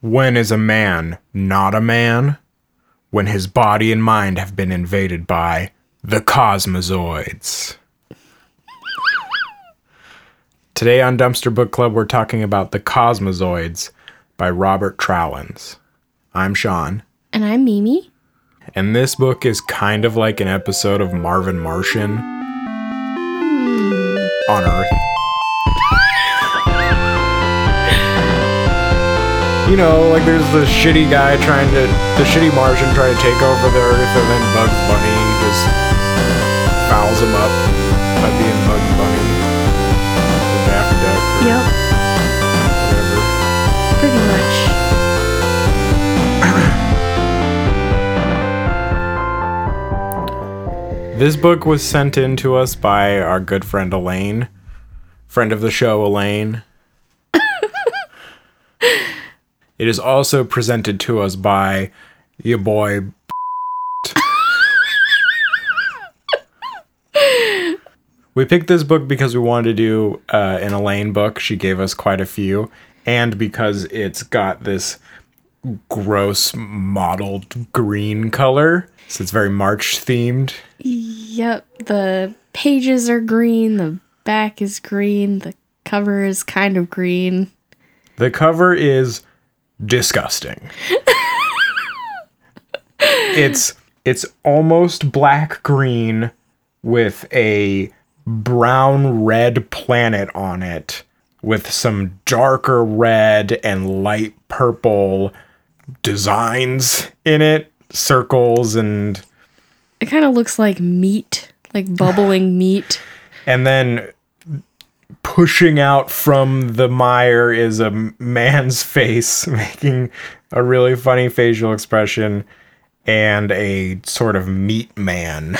When is a man not a man? When his body and mind have been invaded by the cosmozoids. Today on Dumpster Book Club, we're talking about The Cosmozoids by Robert Tralins. I'm Sean, And I'm Mimi. and this book is kind of like an episode of Marvin Martian hmm. on Earth. You know, like there's the shitty guy trying to, the shitty Martian trying to take over the Earth, and then Bugs Bunny just fouls him up by being Bugs Bunny. Or Daffy Duck, Yep, whatever. pretty much. This book was sent in to us by our good friend Elaine, friend of the show, Elaine. It is also presented to us by your boy. we picked this book because we wanted to do uh, an Elaine book. She gave us quite a few, and because it's got this gross mottled green color, so it's very March themed. Yep, the pages are green, the back is green, the cover is kind of green. The cover is disgusting. it's it's almost black green with a brown red planet on it with some darker red and light purple designs in it, circles and It kind of looks like meat, like bubbling meat. and then pushing out from the mire is a man's face making a really funny facial expression and a sort of meat man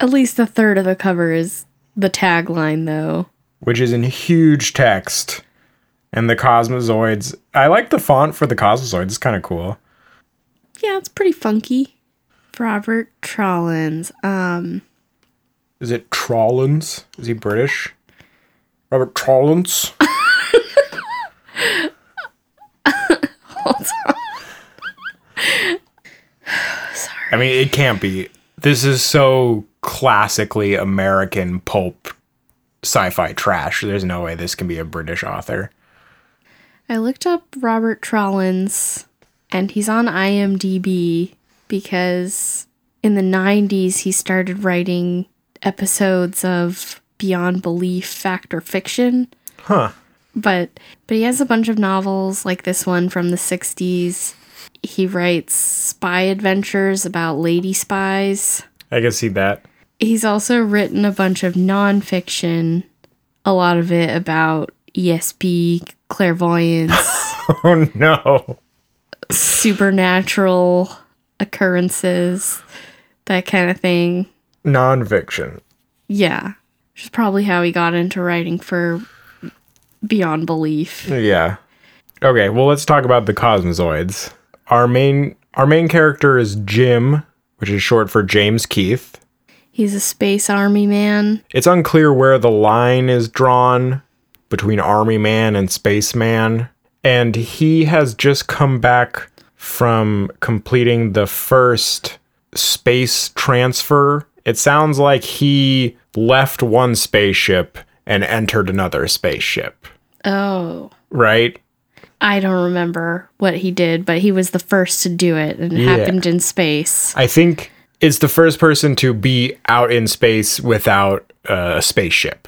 At least a third of the cover is the tagline, though. which is in huge text and the cosmozoids i like the font for the cosmozoids it's kind of cool Yeah, it's pretty funky. Robert Tralins. Um, is it tralins is he british robert tralins Sorry. I mean, it can't be. This is so classically American pulp sci-fi trash. There's no way this can be a British author. I looked up Robert Tralins, and he's on IMDb because in the 90s he started writing episodes of Beyond Belief Fact or Fiction. Huh. But but he has a bunch of novels like this one from the 60s. He writes spy adventures about lady spies. I can see that. He's also written a bunch of nonfiction, a lot of it about ESP, clairvoyance, Oh no. supernatural occurrences, that kind of thing. Nonfiction. Yeah. Which is probably how he got into writing for Beyond Belief. Yeah. Okay, well let's talk about the cosmozoids. Our main our main character is Jim, which is short for James Keith. He's a space army man. It's unclear where the line is drawn between Army Man and Spaceman. And he has just come back from completing the first space transfer. It sounds like he left one spaceship and entered another spaceship, Oh. right? I don't remember what he did, but he was the first to do it and it Yeah. happened in space. I think it's the first person to be out in space without uh, a spaceship.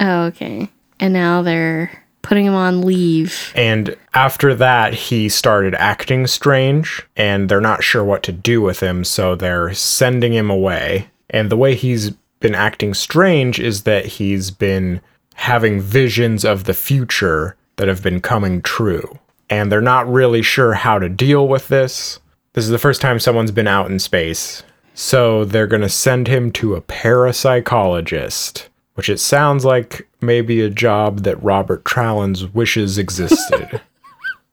Oh, okay. And now they're putting him on leave. And after that, he started acting strange, and they're not sure what to do with him, so they're sending him away. And the way he's been acting strange is that he's been having visions of the future that have been coming true. And they're not really sure how to deal with this. This is the first time someone's been out in space. So they're going to send him to a parapsychologist, which it sounds like maybe a job that Robert Tralins wishes existed.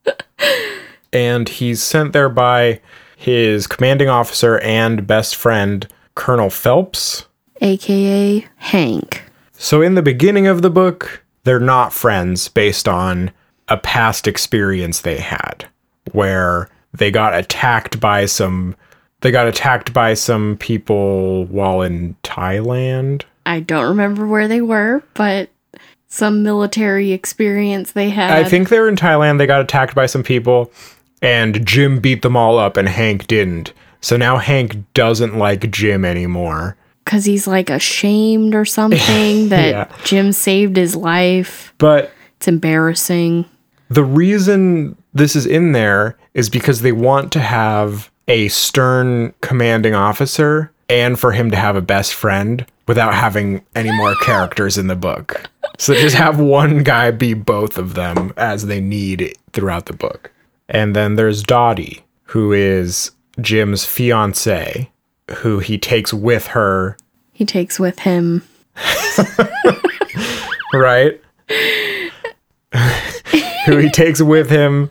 and he's sent there by his commanding officer and best friend, Colonel Phelps. aka Hank. So in the beginning of the book, they're not friends based on a past experience they had where they got attacked by some they got attacked by some people while in Thailand. I don't remember where they were, but some military experience they had. I think they were in Thailand. They got attacked by some people, and Jim beat them all up, and Hank didn't. So now Hank doesn't like Jim anymore. because he's like ashamed or something that Yeah. Jim saved his life. But It's embarrassing. the reason this is in there is because they want to have a stern commanding officer and for him to have a best friend without having any more characters in the book. So just have one guy be both of them as they need throughout the book. And then there's Dottie, who is Jim's fiance, who he takes with her, He takes with him. right? who he takes with him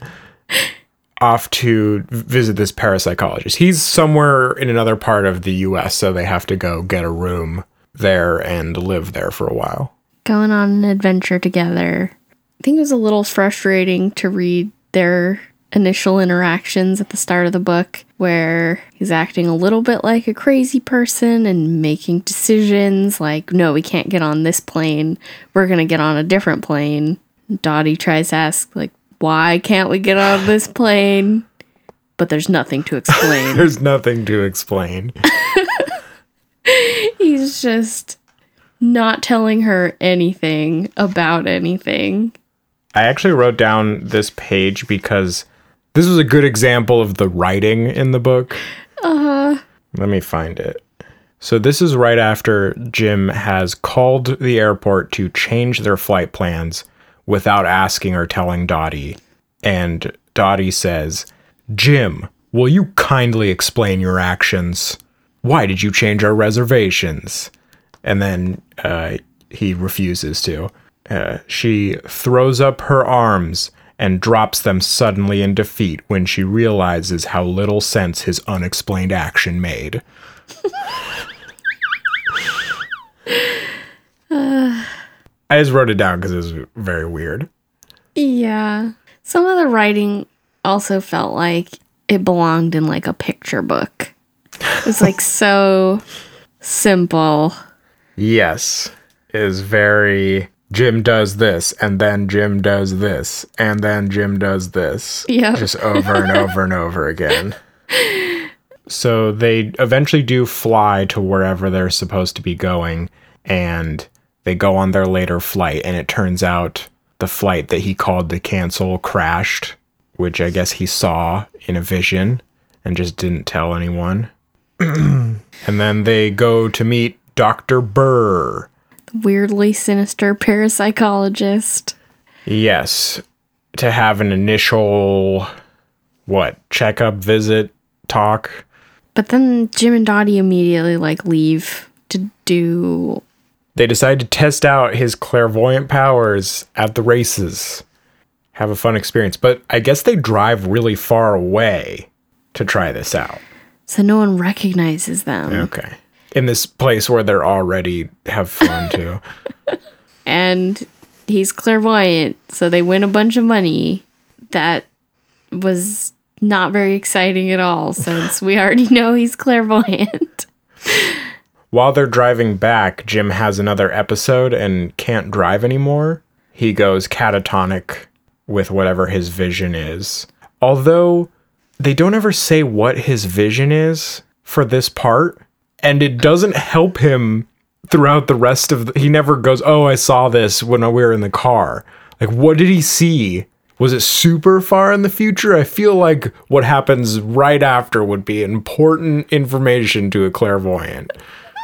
off to visit this parapsychologist. He's somewhere in another part of the US, so they have to go get a room there and live there for a while. going on an adventure together. I think it was a little frustrating to read their initial interactions at the start of the book where he's acting a little bit like a crazy person and making decisions like, no, we can't get on this plane. We're going to get on a different plane. Dottie tries to ask, like, why can't we get on this plane? But there's nothing to explain. There's nothing to explain. he's just not telling her anything about anything. I actually wrote down this page because this was a good example of the writing in the book. Uh huh. Let me find it. So this is right after Jim has called the airport to change their flight plans without asking or telling Dottie. And Dottie says, Jim, will you kindly explain your actions? Why did you change our reservations? And then uh, he refuses to. Uh, she throws up her arms and drops them suddenly in defeat when she realizes how little sense his unexplained action made. I just wrote it down because it was very weird. yeah. Some of the writing also felt like it belonged in like a picture book. It was like so simple. Yes, is very Jim does this, and then Jim does this, and then Jim does this. Yeah. Just over and over and over again. So they eventually do fly to wherever they're supposed to be going, and they go on their later flight, and it turns out the flight that he called to cancel crashed, which I guess he saw in a vision and just didn't tell anyone. and then they go to meet Dr. Burr. Weirdly sinister parapsychologist. Yes, to have an initial what checkup visit talk. But then Jim and Dottie immediately like leave to do They decide to test out his clairvoyant powers at the races. Have a fun experience, but I guess they drive really far away to try this out. so no one recognizes them. Okay. In this place where they're already have fun too. and he's clairvoyant, so they win a bunch of money. That was not very exciting at all, since we already know he's clairvoyant. While they're driving back, Jim has another episode and can't drive anymore. He goes catatonic with whatever his vision is. Although they don't ever say what his vision is for this part, and it doesn't help him throughout the rest of the, he never goes, "Oh, I saw this when we were in the car." Like what did he see? Was it super far in the future? I feel like what happens right after would be important information to a clairvoyant.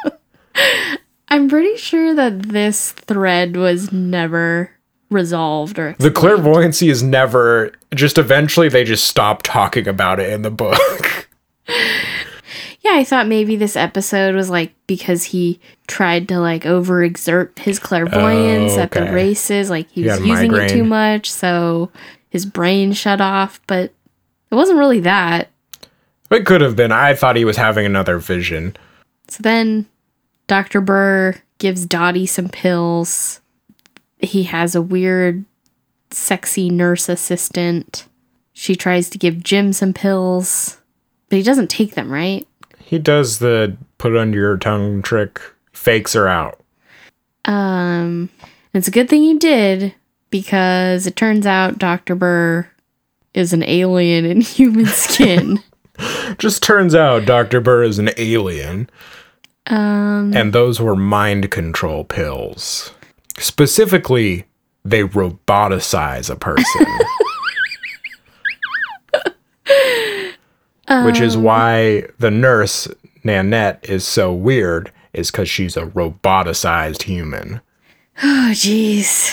I'm pretty sure that this thread was never resolved or The clairvoyancy is never just eventually they just stop talking about it in the book. Yeah, I thought maybe this episode was like because he tried to like overexert his clairvoyance Oh, at the races, like he He was using it too much, so his brain shut off, but it wasn't really that. it could have been. I thought he was having another vision. So then Dr. Burr gives Dottie some pills. He has a weird sexy nurse assistant. She tries to give Jim some pills, but he doesn't take them, right? He does the put under your tongue trick, fakes her out. Um, it's a good thing he did because it turns out Dr. Burr is an alien in human skin. Just turns out Dr. Burr is an alien. um, And those were mind control pills. Specifically, they roboticize a person. Which is um, why the nurse, Nanette, is so weird, is because she's a roboticized human. oh, jeez.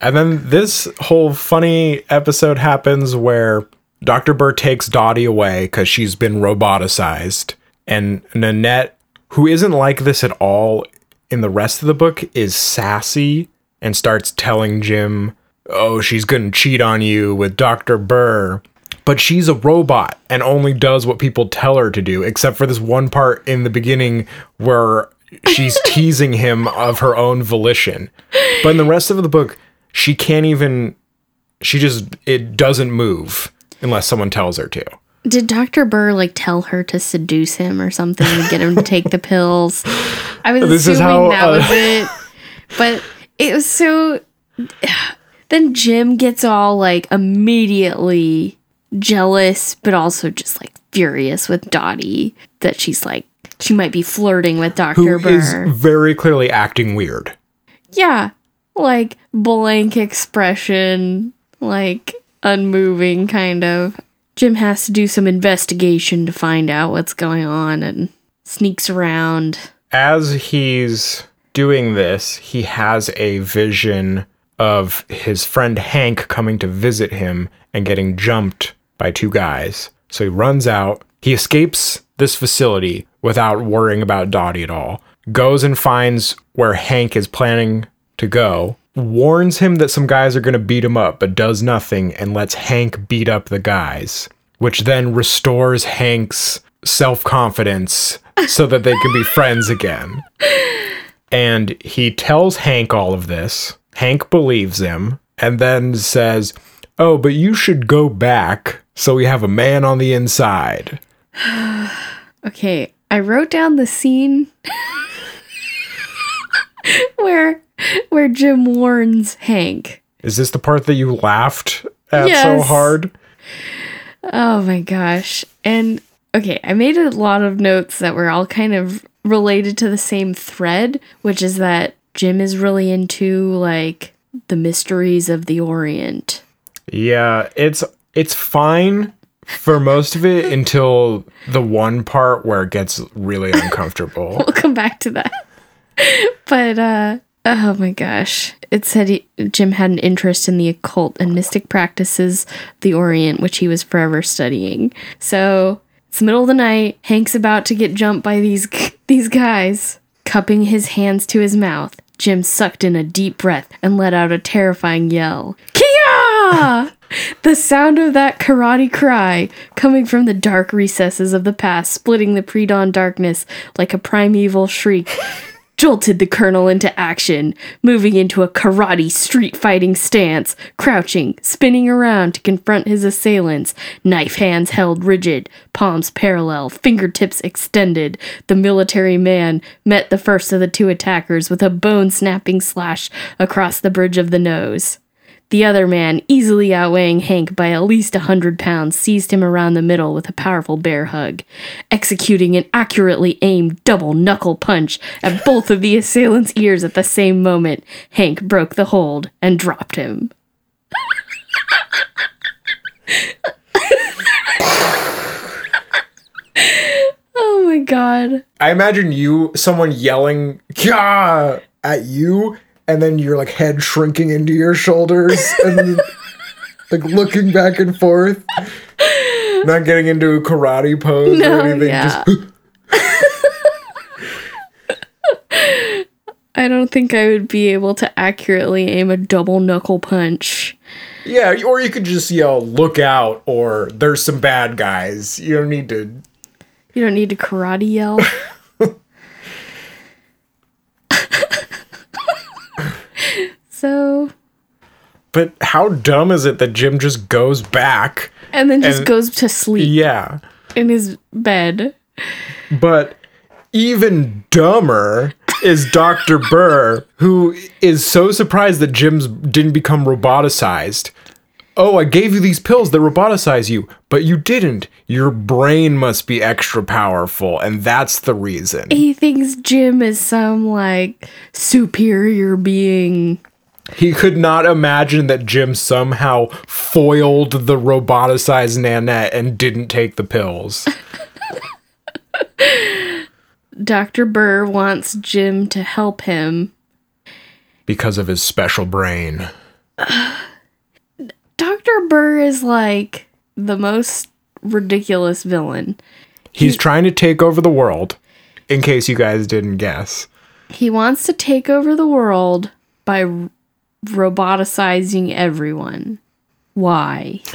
And then this whole funny episode happens where Dr. Burr takes Dottie away because she's been roboticized. And Nanette, who isn't like this at all in the rest of the book, is sassy and starts telling Jim, oh, she's going to cheat on you with Dr. Burr. But she's a robot and only does what people tell her to do, except for this one part in the beginning where she's teasing him of her own volition. But in the rest of the book, she can't even, she just, it doesn't move unless someone tells her to. Did Dr. Burr like tell her to seduce him or something to get him to take the pills? I was This is assuming how, that uh, was it. But it was so then Jim gets all like immediately jealous, but also just like furious with Dottie that she's like she might be flirting with Dr. Who is Burr. very clearly acting weird. Yeah. Like blank expression, like unmoving kind of. Jim has to do some investigation to find out what's going on and sneaks around. As he's doing this, he has a vision of his friend Hank coming to visit him and getting jumped by two guys. So he runs out. He escapes this facility without worrying about Dottie at all. Goes and finds where Hank is planning to go. Warns him that some guys are going to beat him up, but does nothing and lets Hank beat up the guys, which then restores Hank's self confidence so that they can be friends again. And he tells Hank all of this. Hank believes him and then says, Oh, but you should go back so we have a man on the inside. Okay, I wrote down the scene where where Jim warns Hank. Is this the part that you laughed at so hard? Oh my gosh. And okay, I made a lot of notes that were all kind of related to the same thread, which is that Jim is really into like the mysteries of the Orient. Yeah, it's it's fine for most of it until the one part where it gets really uncomfortable. We'll come back to that. but uh oh my gosh. It said he, Jim had an interest in the occult and mystic practices the Orient, which he was forever studying. So it's the middle of the night. Hank's about to get jumped by these these guys. Cupping his hands to his mouth, Jim sucked in a deep breath and let out a terrifying yell. Kia! The sound of that karate cry, coming from the dark recesses of the past, splitting the pre dawn darkness like a primeval shriek, jolted the colonel into action, moving into a karate street fighting stance, crouching, spinning around to confront his assailants, knife hands held rigid, palms parallel, fingertips extended. The military man met the first of the two attackers with a bone snapping slash across the bridge of the nose. The other man, easily outweighing Hank by at least a hundred pounds, seized him around the middle with a powerful bear hug, executing an accurately aimed double knuckle punch at both of the assailant's ears at the same moment. Hank broke the hold and dropped him. oh my god. I imagine you, someone yelling "Kya!" at you, and then your like head shrinking into your shoulders, and like looking back and forth, not getting into a karate pose No, or anything. yeah. Just I don't think I would be able to accurately aim a double knuckle punch. yeah, or you could just yell "Look out!" or "There's some bad guys." You don't need to. You don't need to karate yell. so, But how dumb is it that Jim just goes back? And then just And- goes to sleep Yeah. in his bed. But even dumber is Dr. Burr, who is so surprised that Jim's didn't become roboticized. Oh, I gave you these pills that roboticize you, but you didn't. Your brain must be extra powerful, and that's the reason. He thinks Jim is some like superior being. He could not imagine that Jim somehow foiled the roboticized Nanette and didn't take the pills. Dr. Burr wants Jim to help him. because of his special brain. Dr. Burr is like the most ridiculous villain. He's trying to take over the world, in case you guys didn't guess. He wants to take over the world by roboticizing everyone. Why?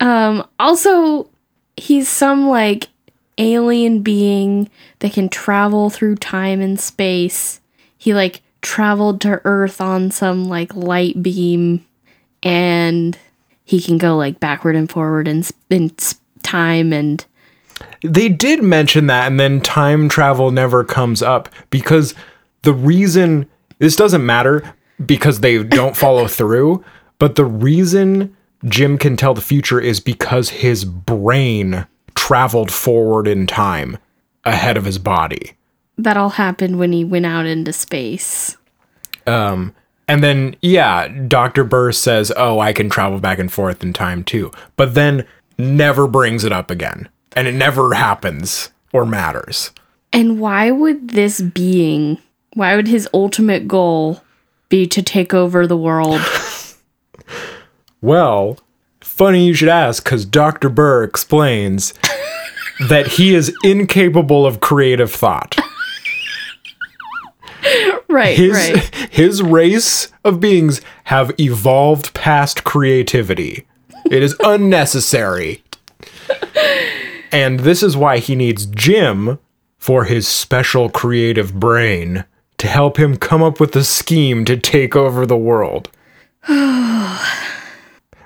um also he's some like alien being that can travel through time and space. He like traveled to Earth on some like light beam and he can go like backward and forward in, in time and They did mention that, and then time travel never comes up because the reason this doesn't matter because they don't follow through, but the reason Jim can tell the future is because his brain traveled forward in time ahead of his body. that all happened when he went out into space. Um, and then, yeah, Dr. Burr says, Oh, I can travel back and forth in time too. But then never brings it up again. And it never happens or matters. And why would this being, why would his ultimate goal be to take over the world? Well, funny you should ask, because Dr. Burr explains that he is incapable of creative thought. right, His, right. his race of beings have evolved past creativity. It is unnecessary. and this is why he needs Jim for his special creative brain to help him come up with a scheme to take over the world.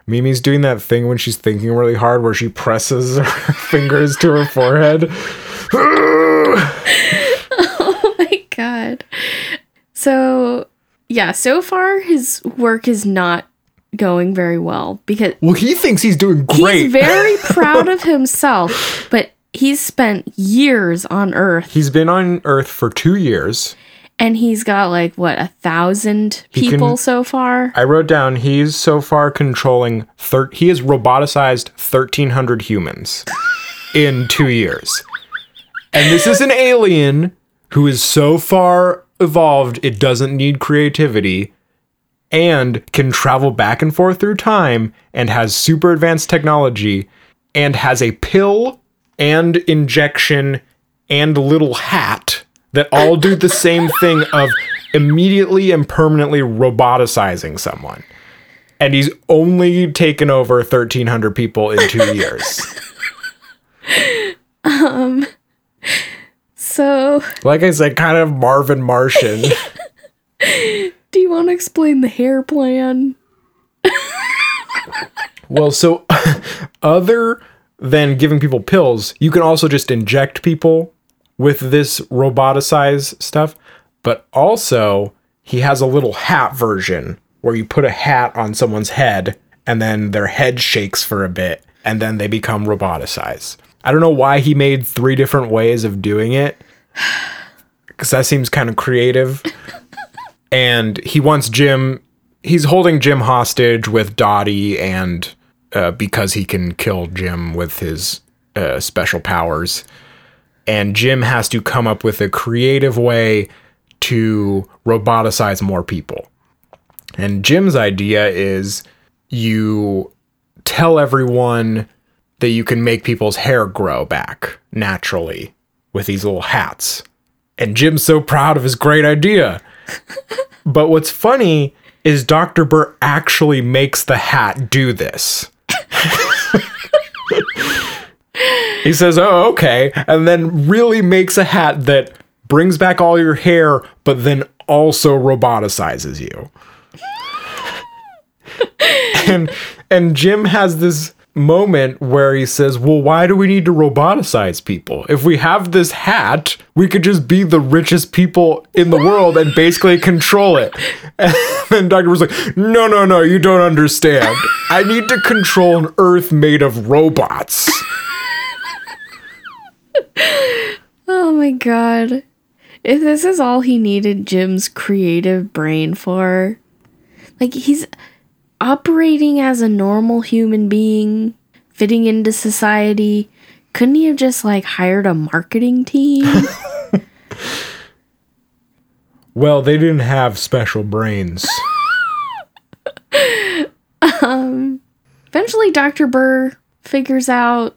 Mimi's doing that thing when she's thinking really hard where she presses her fingers to her forehead. oh my god. So, yeah, so far his work is not going very well because Well, he thinks he's doing great. he's very proud of himself, but he's spent years on Earth he's been on Earth for two years. And he's got like what a thousand people can- so far. I wrote down he's so far controlling thir- he has roboticized 1300 humans in 2 years. And this is an alien who is so far evolved it doesn't need creativity and can travel back and forth through time and has super advanced technology and has a pill and injection and little hat that all do the same thing of immediately and permanently roboticizing someone. And he's only taken over 1,300 people in two years. Um, so, like I said, kind of Marvin Martian. do you want to explain the hair plan? Well, so other than giving people pills, you can also just inject people with this roboticized stuff. But also, he has a little hat version where you put a hat on someone's head and then their head shakes for a bit and then they become roboticized. I don't know why he made three different ways of doing it because that seems kind of creative. and he wants Jim. He's holding Jim hostage with Dottie, and uh, because he can kill Jim with his uh, special powers, and Jim has to come up with a creative way to roboticize more people. And Jim's idea is you tell everyone that you can make people's hair grow back naturally with these little hats. And Jim's so proud of his great idea. but what's funny is Dr. Burr actually makes the hat do this. he says, Oh, okay. And then really makes a hat that brings back all your hair, but then also roboticizes you. and and Jim has this moment where he says, "Well, why do we need to roboticize people? If we have this hat, we could just be the richest people in the world and basically control it." And Doctor was like, "No, no, no, you don't understand. I need to control an Earth made of robots." Oh my god. If this is all he needed Jim's creative brain for, like he's operating as a normal human being, fitting into society, couldn't he have just like hired a marketing team? Well, they didn't have special brains. Um, eventually, Dr. Burr figures out,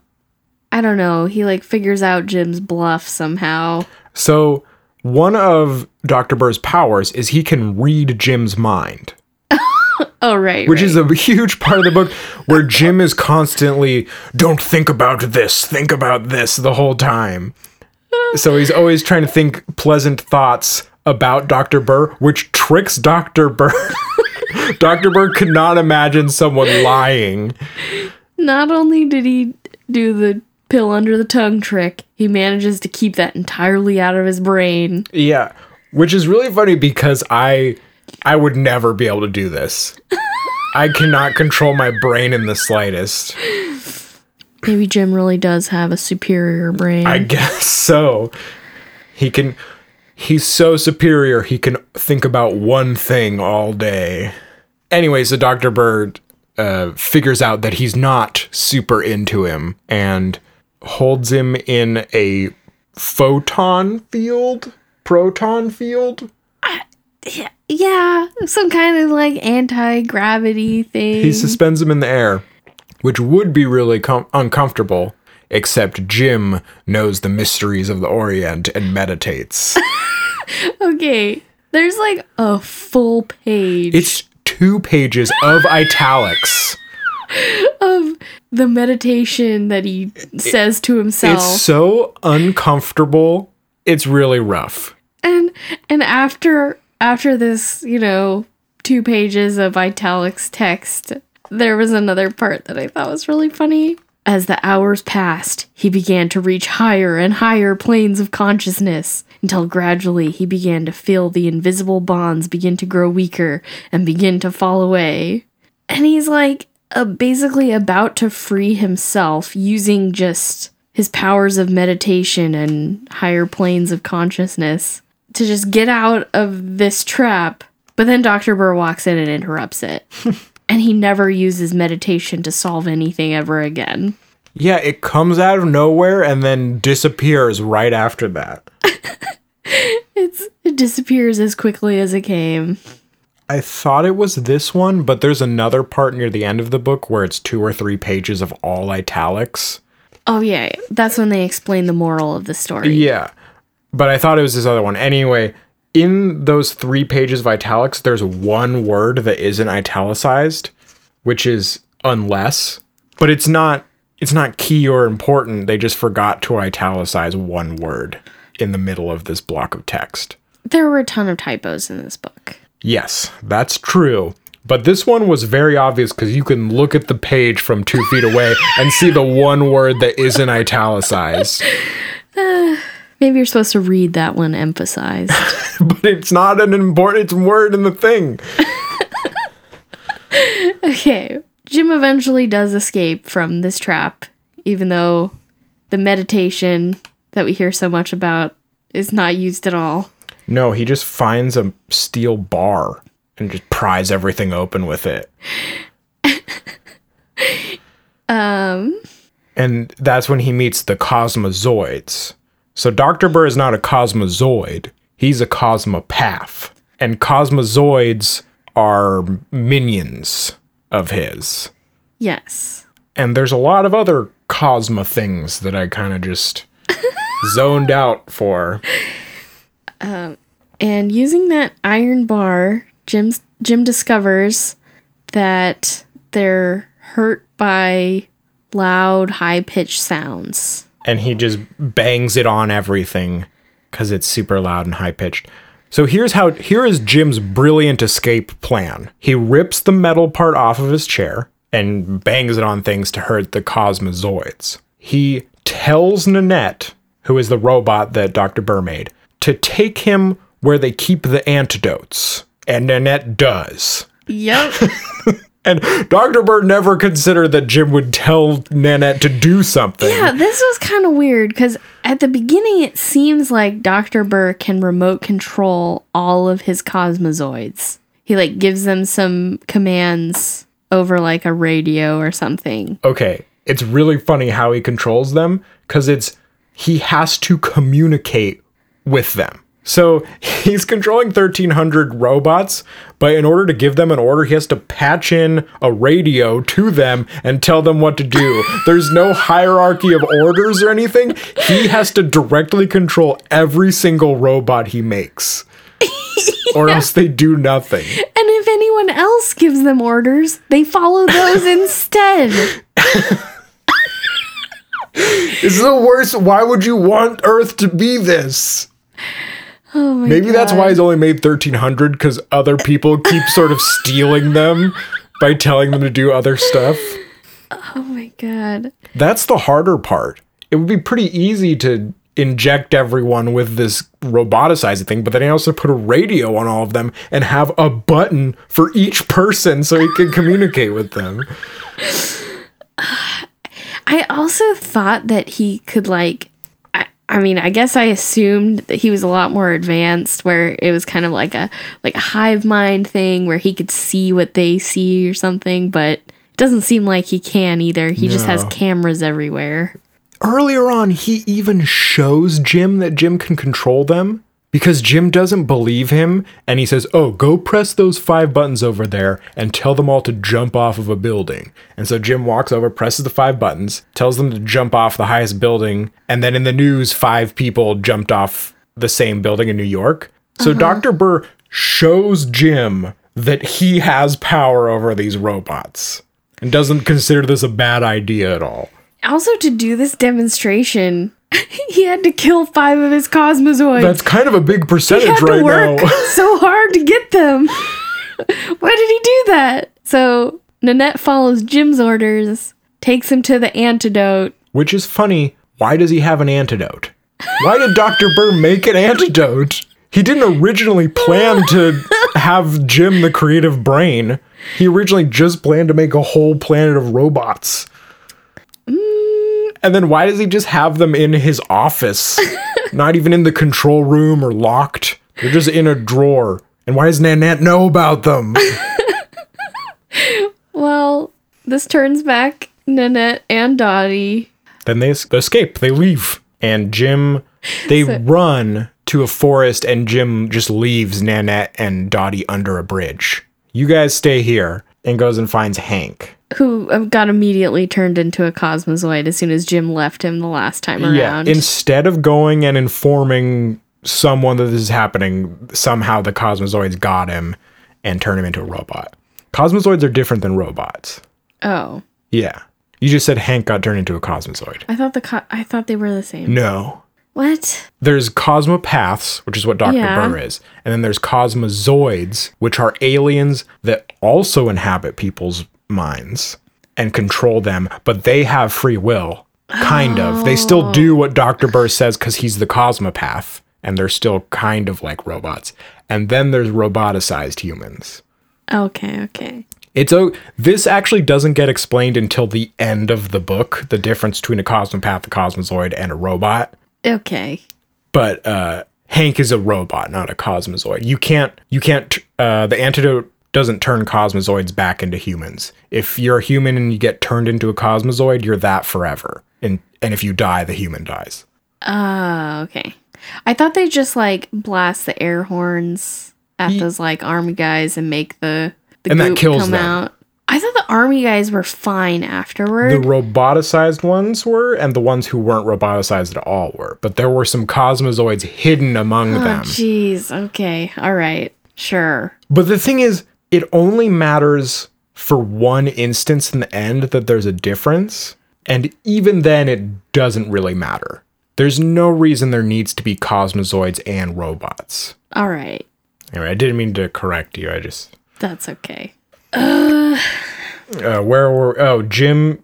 I don't know, he like figures out Jim's bluff somehow. So, one of Dr. Burr's powers is he can read Jim's mind. Oh, right. which is a huge part of the book where Jim is constantly don't think about this, think about this the whole time. So he's always trying to think pleasant thoughts about Dr. Burr, which tricks Dr. Burr. Dr. Burr could not imagine someone lying. Not only did he do the pill under the tongue trick, he manages to keep that entirely out of his brain. Yeah, which is really funny because I I would never be able to do this. I cannot control my brain in the slightest. Maybe Jim really does have a superior brain. I guess so. He can he's so superior he can think about one thing all day. Anyways, the Dr. Burr uh, figures out that he's not super into him and holds him in a photon field, proton field. yeah, yeah, some kind of like anti gravity thing. He suspends him in the air, which would be really com- uncomfortable. Except Jim knows the mysteries of the Orient and meditates. okay, there's like a full page It's two pages of italics. Of the meditation that he says to himself. It's so uncomfortable. It's really rough. and and after after this you know two pages of italics text there was another part that i thought was really funny as the hours passed he began to reach higher and higher planes of consciousness until gradually he began to feel the invisible bonds begin to grow weaker and begin to fall away and he's like uh, basically about to free himself using just his powers of meditation and higher planes of consciousness to just get out of this trap. But then Dr. Burr walks in and interrupts it. and he never uses meditation to solve anything ever again. Yeah, it comes out of nowhere and then disappears right after that. It's it disappears as quickly as it came. I thought it was this one, but there's another part near the end of the book where it's two or three pages of all italics. Oh yeah, that's when they explain the moral of the story. Yeah. But I thought it was this other one. Anyway, in those three pages of italics, there's one word that isn't italicized, which is unless. But it's not it's not key or important. They just forgot to italicize one word in the middle of this block of text. There were a ton of typos in this book. Yes, that's true. But this one was very obvious because you can look at the page from two feet away and see the one word that isn't italicized. Maybe you're supposed to read that one emphasized. but it's not an important word in the thing. Okay. Jim eventually does escape from this trap, even though the meditation that we hear so much about is not used at all. No, he just finds a steel bar and just pries everything open with it. Um, And that's when he meets the cosmozoids. So Dr. Burr is not a cosmozoid, he's a cosmopath. And cosmozoids are minions of his. yes. And there's a lot of other cosmo things that I kind of just zoned out for. And using that iron bar, Jim's, Jim discovers that they're hurt by loud, high pitched sounds. and he just bangs it on everything because it's super loud and high pitched. So here's how here is Jim's brilliant escape plan. He rips the metal part off of his chair and bangs it on things to hurt the cosmozoids. He tells Nanette, who is the robot that Dr. Burr made, to take him where they keep the antidotes. And Nanette does. Yep. And Dr. Burr never considered that Jim would tell Nanette to do something. yeah, this was kind of weird because at the beginning it seems like Dr. Burr can remote control all of his cosmozoids. He like gives them some commands over like a radio or something. okay, it's really funny how he controls them because it's he has to communicate with them. So he's controlling 1300 robots, but in order to give them an order, he has to patch in a radio to them and tell them what to do. There's no hierarchy of orders or anything. He has to directly control every single robot he makes. Or else they do nothing. And if anyone else gives them orders, they follow those instead. This is the worst. Why would you want Earth to be this? Oh my Maybe that's why he's only made 1300 because other people keep sort of stealing them by telling them to do other stuff. Oh my god. That's the harder part. It would be pretty easy to inject everyone with this roboticizing thing, but then he also put a radio on all of them and have a button for each person so he can communicate with them. I also thought that he could like I, mean, I guess I assumed that he was a lot more advanced where it was kind of like a like a hive mind thing where he could see what they see or something, but it doesn't seem like he can either. He just has cameras everywhere. Earlier on, he even shows Jim that Jim can control them because Jim doesn't believe him and he says, Oh, go press those five buttons over there and tell them all to jump off of a building. And so Jim walks over, presses the five buttons, tells them to jump off the highest building, and then in the news, five people jumped off the same building in New York. So uh-huh. Dr. Burr shows Jim that he has power over these robots and doesn't consider this a bad idea at all. Also to do this demonstration, he had to kill five of his cosmozoids. That's kind of a big he percentage had right to work now. so hard to get them. Why did he do that? So Nanette follows Jim's orders, takes him to the antidote. Which is funny. Why does he have an antidote? Why did Dr. Burr make an antidote? He didn't originally plan to have Jim the creative brain. He originally just planned to make a whole planet of robots. And then why does he just have them in his office? Not even in the control room or locked. They're just in a drawer. And why does Nanette know about them? Well, this turns back Nanette and Dottie. Then they escape. They leave. And Jim, they run to a forest, and Jim just leaves Nanette and Dottie under a bridge. You guys stay here, and goes and finds Hank. Who got immediately turned into a cosmozoid as soon as Jim left him the last time around. Yeah. Instead of going and informing someone that this is happening, somehow the Cosmozoids got him and turned him into a robot. Cosmozoids are different than robots. oh, Yeah. You just said Hank got turned into a Cosmozoid. I thought the co- I thought they were the same. No. What? there's cosmopaths, which is what Dr. Yeah. Burr is, and then there's cosmozoids, which are aliens that also inhabit people's minds and control them, but they have free will. Kind of. They still do what Dr. Burr says because he's the cosmopath, and they're still kind of like robots. And then there's roboticized humans. Okay, okay. It's a this actually doesn't get explained until the end of the book, the difference between a cosmopath, a cosmozoid, and a robot Okay. but uh Hank is a robot, not a cosmozoid. You can't you can't uh the antidote doesn't turn cosmozoids back into humans. If you're a human and you get turned into a cosmozoid, you're that forever. And and if you die, the human dies. Oh, okay. I thought they just like blast the air horns at Ye- those like army guys and make the the And that kills come them. out. I thought the army guys were fine afterward. The roboticized ones were, and the ones who weren't roboticized at all were. But there were some cosmozoids hidden among oh, them. jeez. Okay. All right. Sure. But the thing is, it only matters for one instance in the end that there's a difference. And even then, it doesn't really matter. There's no reason there needs to be cosmozoids and robots. All right. Anyway, I didn't mean to correct you. I just That's okay. uh, where were oh Jim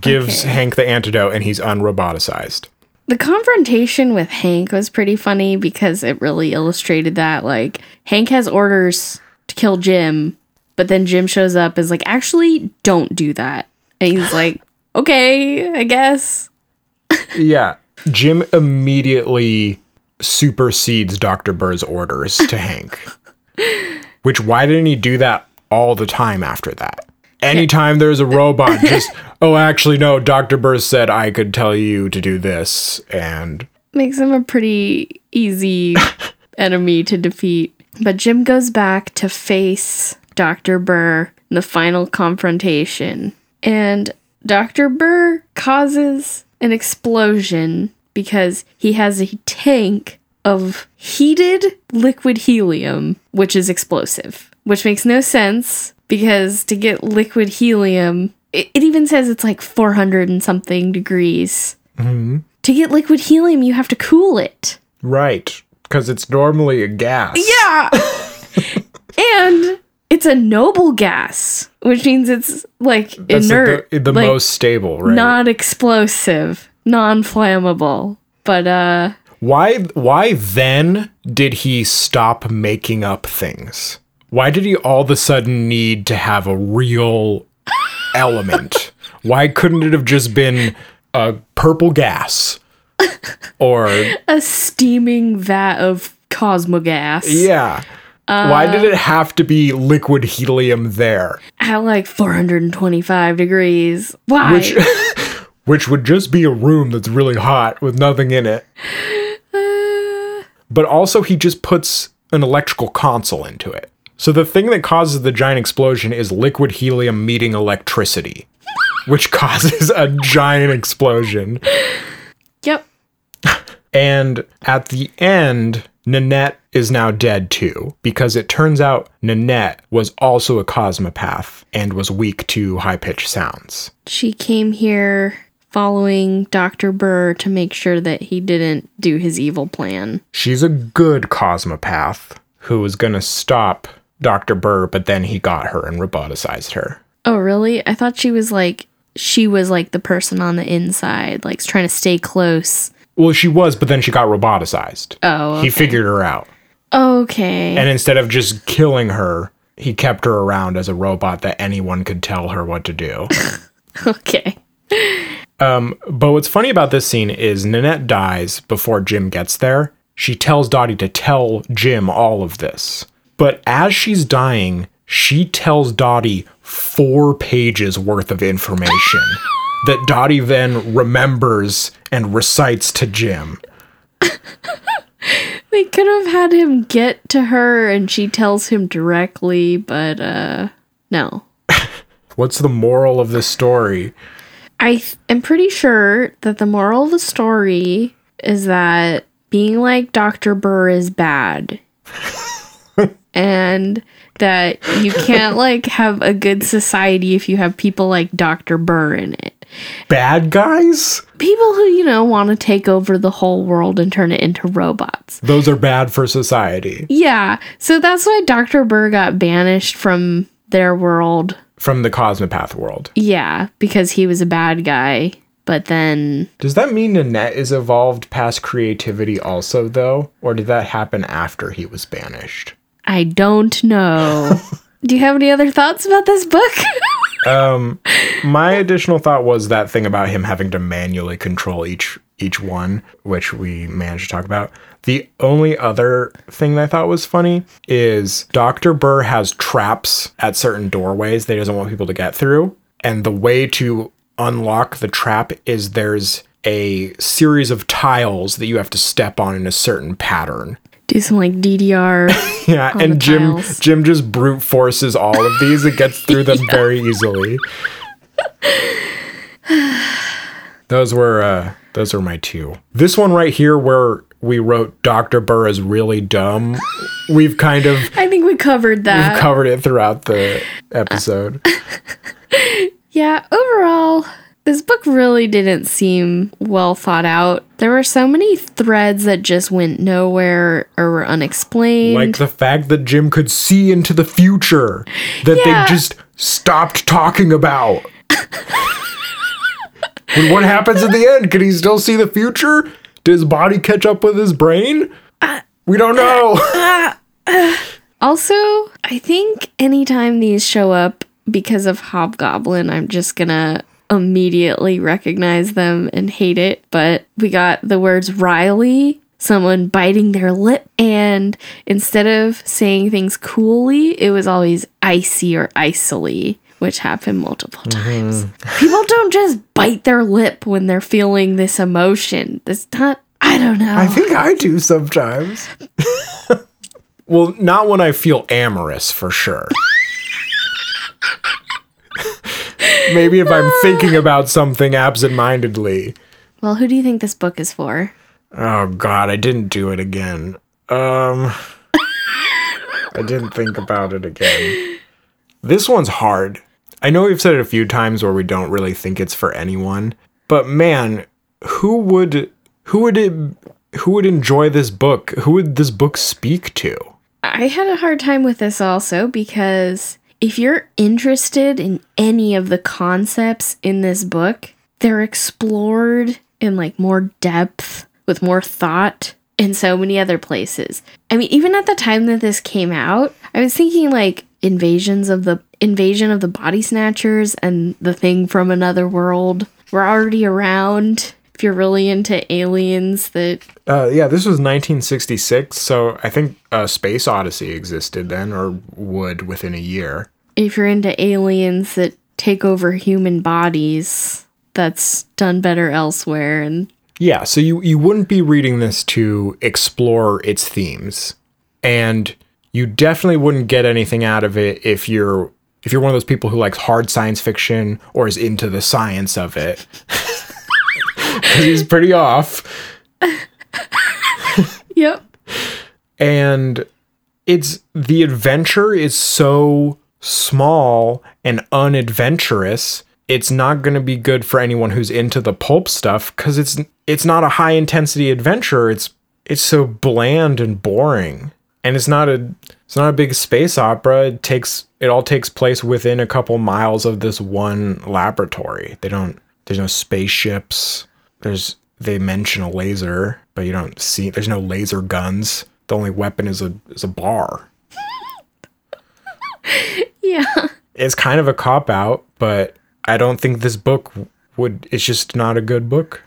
gives Okay. Hank the antidote and he's unroboticized. The confrontation with Hank was pretty funny because it really illustrated that like Hank has orders to kill Jim, but then Jim shows up is like, actually, don't do that. And he's like, okay, I guess. Yeah, Jim immediately supersedes Dr. Burr's orders to Hank. Which why didn't he do that all the time after that? Anytime there's a robot, just oh, actually no. Dr. Burr said I could tell you to do this, and Makes him a pretty easy enemy to defeat. But Jim goes back to face Dr. Burr in the final confrontation. And Dr. Burr causes an explosion because he has a tank of heated liquid helium, which is explosive, which makes no sense because to get liquid helium, it, it even says it's like 400 and something degrees. Mm-hmm. To get liquid helium, you have to cool it. right because it's normally a gas. Yeah. and it's a noble gas, which means it's like That's inert, the, the like, most stable, right? non explosive, non flammable. But uh Why why then did he stop making up things? Why did he all of a sudden need to have a real element? Why couldn't it have just been a purple gas? Or a steaming vat of cosmogas yeah. Why did it have to be liquid helium there? at like 425 degrees. Why? Which which would just be a room that's really hot with nothing in it. But also he just puts an electrical console into it. So the thing that causes the giant explosion is liquid helium meeting electricity, which causes a giant explosion. And at the end, Nanette is now dead too, because it turns out Nanette was also a cosmopath and was weak to high pitched sounds. She came here following Dr. Burr to make sure that he didn't do his evil plan. She's a good cosmopath who was going to stop Dr. Burr, but then he got her and roboticized her. Oh, really? I thought she was like she was like the person on the inside, like trying to stay close. Well, she was, but then she got roboticized. Oh, He figured her out. okay. And instead of just killing her, he kept her around as a robot that anyone could tell her what to do. okay. Um, but what's funny about this scene is Nanette dies before Jim gets there. She tells Dottie to tell Jim all of this. But as she's dying, she tells Dottie four pages worth of information that Dottie then remembers and recites to Jim. They could have had him get to her and she tells him directly, but uh no. What's the moral of this story? I th- am pretty sure that the moral of the story is that being like Dr. Burr is bad. and that you can't like have a good society if you have people like Dr. Burr in it. Bad guys? People who, you know, want to take over the whole world and turn it into robots. Those are bad for society. Yeah. So that's why Dr. Burr got banished from their world. From the Cosmopath world. Yeah, because he was a bad guy. But then Does that mean Nanette is evolved past creativity also, though? Or did that happen after he was banished? I don't know. Do you have any other thoughts about this book? Um, my additional thought was that thing about him having to manually control each each one, which we managed to talk about. The only other thing that I thought was funny is Dr. Burr has traps at certain doorways that he doesn't want people to get through. And the way to unlock the trap is there's a series of tiles that you have to step on in a certain pattern. Do some like DDR. Yeah, and Jim tiles. Jim just brute forces all of these and gets through them very easily. those were uh those were my two. This one right here where we wrote Dr. Burr is really dumb. We've kind of I think we covered that. We've covered it throughout the episode. yeah, overall, This book really didn't seem well thought out. There were so many threads that just went nowhere or were unexplained. Like the fact that Jim could see into the future that Yeah. they just stopped talking about. And what happens at the end? Can he still see the future? Did his body catch up with his brain? we don't know. Also, I think anytime these show up because of Hobgoblin, I'm just gonna immediately recognize them and hate it. But we got the words wryly, someone biting their lip, and instead of saying things coolly, it was always icy or icily. Which happened multiple times. People don't just bite their lip when they're feeling this emotion. That's not, I don't know. I think I do sometimes. well, not when I feel amorous, for sure. Maybe if I'm thinking about something absentmindedly. well, who do you think this book is for? Oh god, I didn't do it again. Um I didn't think about it again. This one's hard. I know we've said it a few times where we don't really think it's for anyone, but man, who would who would it who would enjoy this book? Who would this book speak to? I had a hard time with this also because if you're interested in any of the concepts in this book, they're explored in like more depth with more thought in so many other places. I mean, even at the time that this came out, I was thinking like invasions of the invasion of the body snatchers and the thing from another world were already around. If you're really into aliens that Uh, yeah, this was 1966, so I think uh, Space Odyssey existed then, or would within a year. if you're into aliens that take over human bodies, that's done better elsewhere. And Yeah, so you you wouldn't be reading this to explore its themes. And you definitely wouldn't get anything out of it if you're if you're one of those people who likes hard science fiction or is into the science of it. He's pretty off. yep, And it's the adventure is so small and unadventurous. It's not going to be good for anyone who's into the pulp stuff cuz it's it's not a high intensity adventure. It's it's so bland and boring. And it's not a it's not a big space opera. It takes it all takes place within a couple miles of this one laboratory. They don't there's no spaceships. There's they mention a laser, but you don't see there's no laser guns. The only weapon is a is a bar. yeah, It's kind of a cop out, but I don't think this book would it's just not a good book.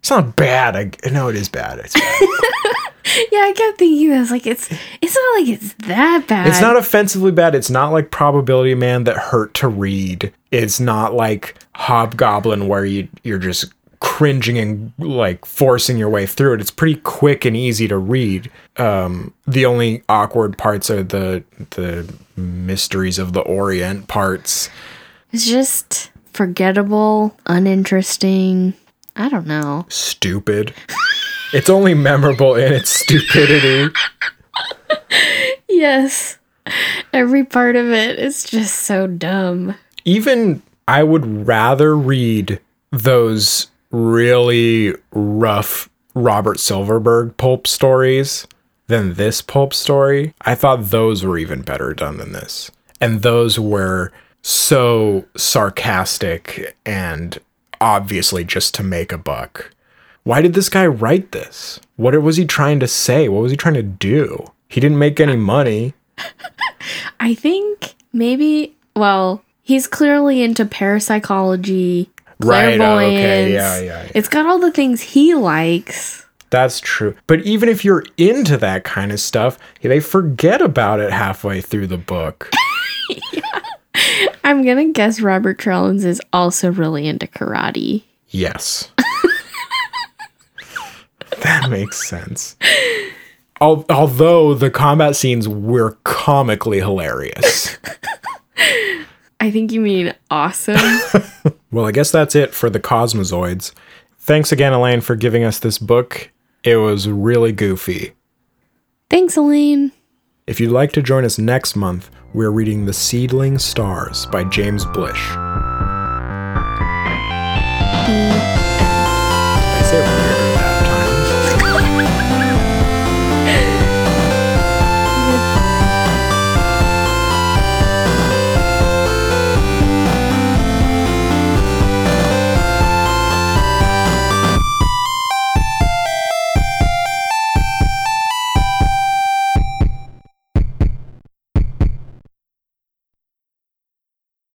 It's not bad. I know it is bad. It's bad. yeah. I kept thinking I was like it's it's not like it's that bad. It's not offensively bad. It's not like Probability Man that hurt to read. It's not like Hobgoblin where you you're just cringing and like forcing your way through it. It's pretty quick and easy to read. Um, the only awkward parts are the the mysteries of the Orient parts. It's just forgettable, uninteresting. I don't know. Stupid. it's only memorable in its stupidity. Yes, every part of it is just so dumb. even I would rather read those really rough Robert Silverberg pulp stories than this pulp story. I thought those were even better done than this. And those were so sarcastic and obviously just to make a buck. Why did this guy write this? What was he trying to say? What was he trying to do? He didn't make any money. I think maybe. Well, he's clearly into parapsychology. Right, oh, okay, clairvoyance. yeah, yeah, yeah. It's got all the things he likes. That's true. But even if you're into that kind of stuff, they forget about it halfway through the book. I'm gonna guess Robert Tralins is also really into karate. yes. That makes sense. Al- although the combat scenes were comically hilarious. I think you mean awesome. well, I guess that's it for the Cosmozoids. Thanks again, Elaine, for giving us this book. It was really goofy. Thanks, Elaine. If you'd like to join us next month, we're reading The Seedling Stars by James Blish.